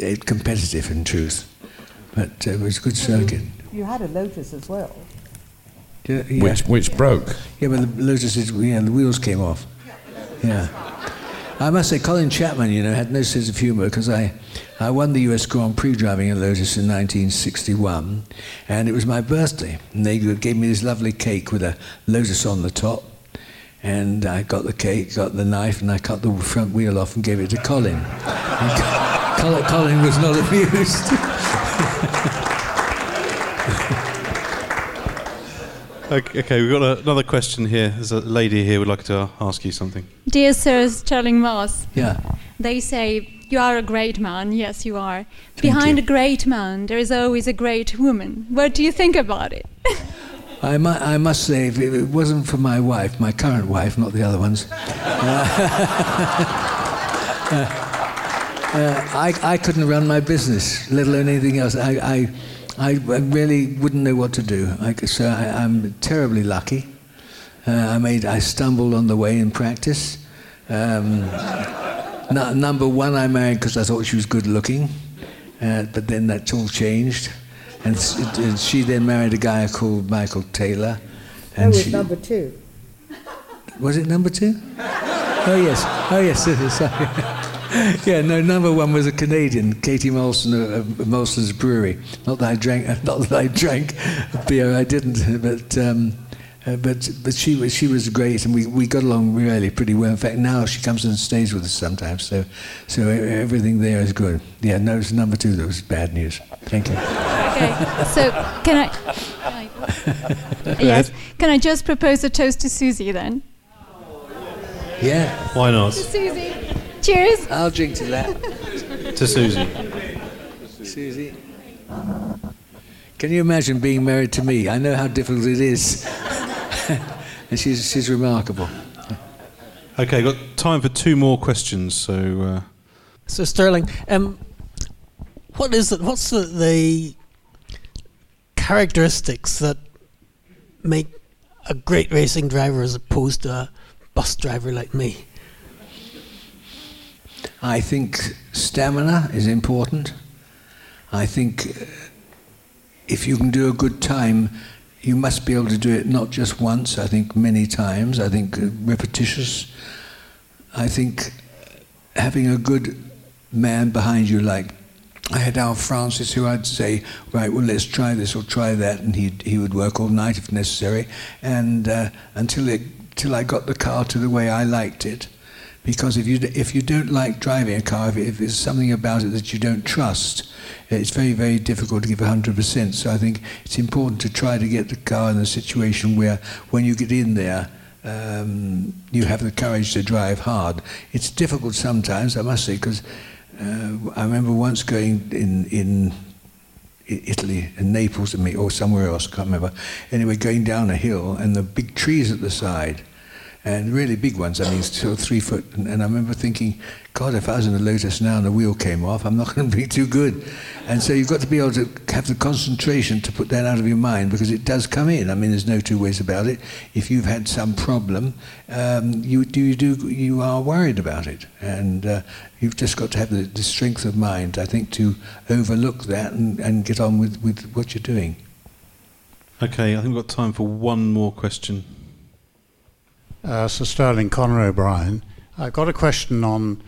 eh, competitive in truth, but uh, it was a good circuit. You had a Lotus as well. Yeah, yeah. Which, which broke. Yeah, but the Lotus, is, yeah, the wheels came off. Yeah. I must say, Colin Chapman, you know, had no sense of humour because I, I won the US Grand Prix driving a Lotus in 1961, and it was my birthday. And they gave me this lovely cake with a Lotus on the top. And I got the cake, got the knife, and I cut the front wheel off and gave it to Colin. (laughs) Colin, Colin was not amused. (laughs) Okay, okay, we've got a, another question here. There's a lady here who would like to ask you something. Dear Sir Stirling Moss, yeah. they say you are a great man. Yes, you are. Behind a great man, there is always a great woman. What do you think about it? (laughs) I, mu- I must say, if it wasn't for my wife, my current wife, not the other ones, (laughs) (laughs) uh, uh, I, I couldn't run my business, let alone anything else. I, I, I really wouldn't know what to do. I, so I, I'm terribly lucky. Uh, I made, I stumbled on the way in practice. Um, (laughs) nu- number one, I married because I thought she was good looking, uh, but then that all changed. And, s- and she then married a guy called Michael Taylor. That And was she, number two. was it number two? (laughs) Oh yes, oh yes. Sorry. (laughs) (laughs) yeah, no. Number one was a Canadian, Katie Molson of, of Molson's Brewery. Not that I drank, (laughs) not that I drank beer. I didn't, but. Um, uh, but but she was she was great, and we, we got along really pretty well. In fact, now she comes and stays with us sometimes. So so e- everything there is good. Yeah, no, it's number two that was bad news. Thank you. Okay, so can I? Can I yes. Can I just propose a toast to Susie then? Yeah. Why not? To Susie. Cheers. I'll drink to that. To Susie. Susie. Can you imagine being married to me? I know how difficult it is. (laughs) and she's, she's remarkable. Okay, got time for two more questions. So, uh, So Stirling, um, what is it? What's the, the characteristics that make a great racing driver as opposed to a bus driver like me? I think stamina is important. I think uh, if you can do a good time, you must be able to do it not just once, I think many times, I think uh, repetitious. I think having a good man behind you, like I had Alf Francis, who I'd say, right, well, let's try this or try that, and he he would work all night if necessary, and uh, until it I got the car to the way I liked it. Because if you if you don't like driving a car, if, if there's something about it that you don't trust, it's very very difficult to give 100%. So I think it's important to try to get the car in a situation where when you get in there, um, you have the courage to drive hard. It's difficult sometimes, I must say, because uh, I remember once going in in Italy, in Naples, and me- or somewhere else, I can't remember. Anyway, going down a hill, and the big trees at the side, and really big ones. I mean, sort of three foot. And, and I remember thinking, God, if I was in a Lotus now and the wheel came off, I'm not (laughs) going to be too good. And so you've got to be able to have the concentration to put that out of your mind because it does come in. I mean, there's no two ways about it. If you've had some problem, um, you do you do you are worried about it, and uh, you've just got to have the, the strength of mind, I think, to overlook that and, and get on with, with what you're doing. Okay, I think we've got time for one more question. Uh, Sir Stirling, Conor O'Brien. I've got a question on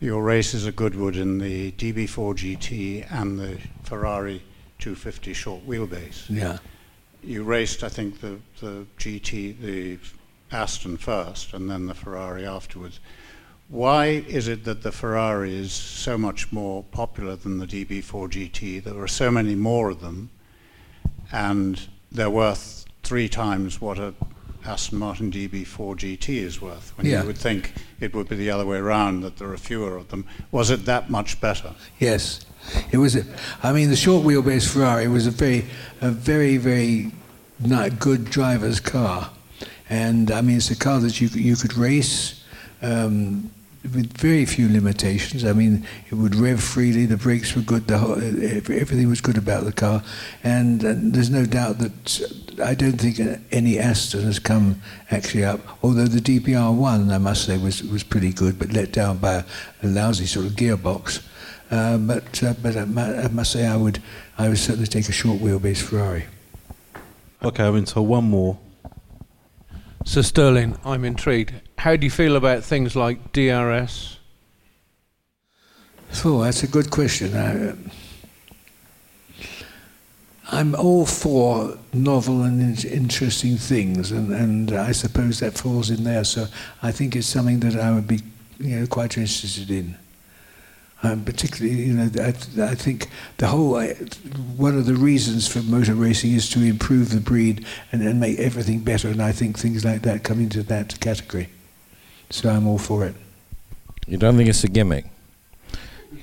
your races at Goodwood in the DB4 GT and the Ferrari 250 short wheelbase. Yeah. You raced, I think, the, the GT, the Aston first, and then the Ferrari afterwards. Why is it that the Ferrari is so much more popular than the DB4 GT? There are so many more of them, and they're worth three times what a Aston Martin DB4 GT is worth. When Yeah. you would think it would be the other way around, that there are fewer of them. Was it that much better? Yes, it was. A, I mean, the short wheelbase Ferrari was a very, a very, very not good driver's car, and I mean, it's a car that you could- you could race. Um, with very few limitations. I mean, it would rev freely. The brakes were good. The whole, everything was good about the car, and there's no doubt that I don't think any Aston has come actually up. Although the DBR1, I must say, was was pretty good, but let down by a, a lousy sort of gearbox. Uh, but uh, but I, I must say, I would I would certainly take a short wheelbase Ferrari. Okay, I've been told one more. So Stirling, I'm intrigued. How do you feel about things like DRS? Oh, that's a good question. I, uh, I'm all for novel and in- interesting things, and, and I suppose that falls in there. So I think it's something that I would be, you know, quite interested in. Um, particularly, you know, I, I think the whole I, one of the reasons for motor racing is to improve the breed and, and make everything better, and I think things like that come into that category. So I'm all for it. You don't think it's a gimmick?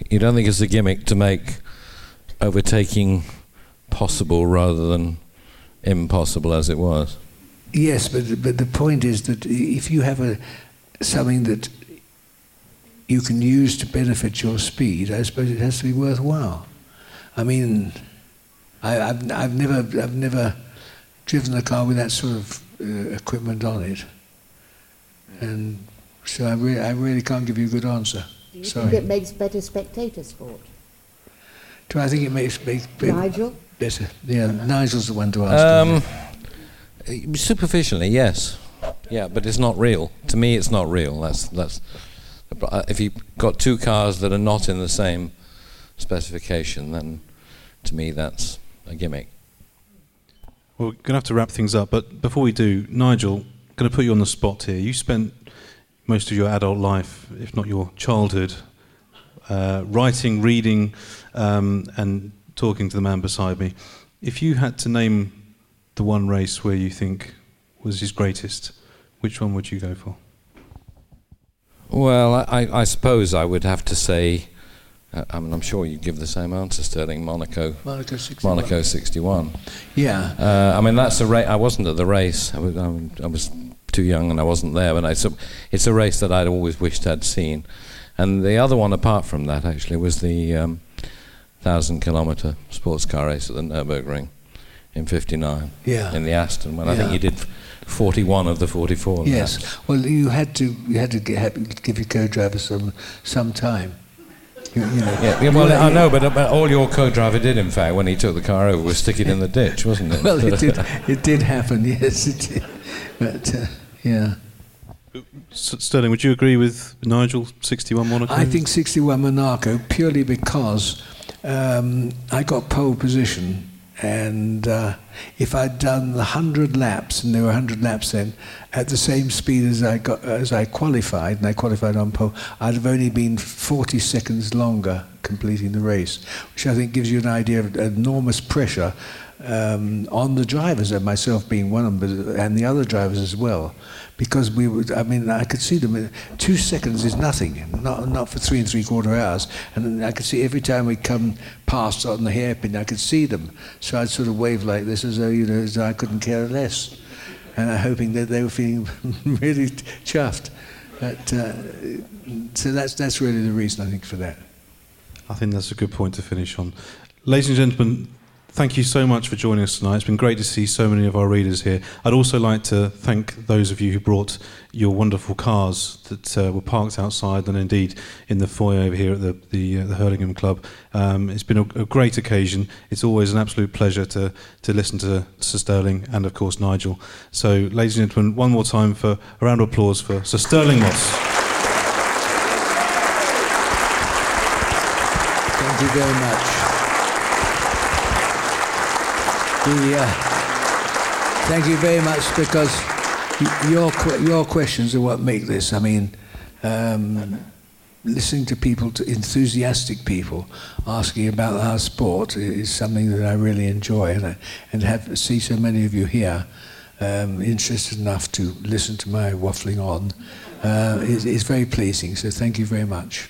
You don't think it's a gimmick to make overtaking possible rather than impossible as it was? Yes, but but the point is that if you have a something that you can use to benefit your speed, I suppose it has to be worthwhile. I mean, I, I've I've never I've never driven a car with that sort of uh, equipment on it, and so I really I really can't give you a good answer. Do you Sorry. think it makes better spectator sport? Do I think it makes makes be- Nigel? better? Yeah, Nigel's the one to ask. Um, superficially, yes. Yeah, but it's not real. To me, it's not real. That's that's. If you've got two cars that are not in the same specification, then to me that's a gimmick. Well, we're going to have to wrap things up, but before we do, Nigel, I'm going to put you on the spot here. You spent most of your adult life, if not your childhood, uh, writing, reading, um, and talking to the man beside me. If you had to name the one race where you think was his greatest, which one would you go for? Well, I, I- suppose I would have to say. Uh, I mean, I'm sure you'd give the same answer, Stirling. Monaco. Monaco 61. Monaco 61. Yeah. Uh, I mean, that's a race. I wasn't at the race. I was, I was- I was too young and I wasn't there. But it's a, it's a race that I'd always wished I'd seen. And the other one, apart from that, actually, was the um, thousand kilometre sports car race at the Nurburgring in '59. Yeah. In the Aston, when I think you did 41 of the 44. Yes. Well, you had to you had to get, have, give your co-driver some some time. You, you know, Yeah, yeah, well, I know, but, but all your co-driver did, in fact, when he took the car over, was stick it in the ditch, wasn't it? (laughs) well, it did. (laughs) It did happen. (laughs) Yes, it did. But uh, yeah. Stirling, would you agree with Nigel, 61 Monaco? I think 61 Monaco purely because um, I got pole position, and uh, if I'd done the 100 laps, and there were 100 laps then, at the same speed as I got as I qualified, and I qualified on pole, I'd have only been 40 seconds longer completing the race, which I think gives you an idea of enormous pressure um, on the drivers, and myself being one of them, and the other drivers as well, because we would. I mean, I could see them. Two seconds is nothing, not not for three and three quarter hours, and I could see every time we come past on the hairpin, I could see them. So I'd sort of wave like this, as though you know, as though I couldn't care less, and I'm hoping that they were feeling (laughs) really chuffed. But, uh, so that's that's really the reason I think for that. I think that's a good point to finish on. Ladies and gentlemen, thank you so much for joining us tonight. It's been great to see so many of our readers here. I'd also like to thank those of you who brought your wonderful cars that uh, were parked outside and indeed in the foyer over here at the, the, uh, the Hurlingham Club. Um, it's been a, a great occasion. It's always an absolute pleasure to, to listen to Sir Stirling and, of course, Nigel. So, ladies and gentlemen, one more time for a round of applause for Sir Stirling Moss. Thank you very much. The, uh, thank you very much because your your questions are what make this. I mean, um, listening to people, to enthusiastic people, asking about our sport is something that I really enjoy, and I, and have see so many of you here um, interested enough to listen to my waffling on uh, is, is very pleasing. So thank you very much.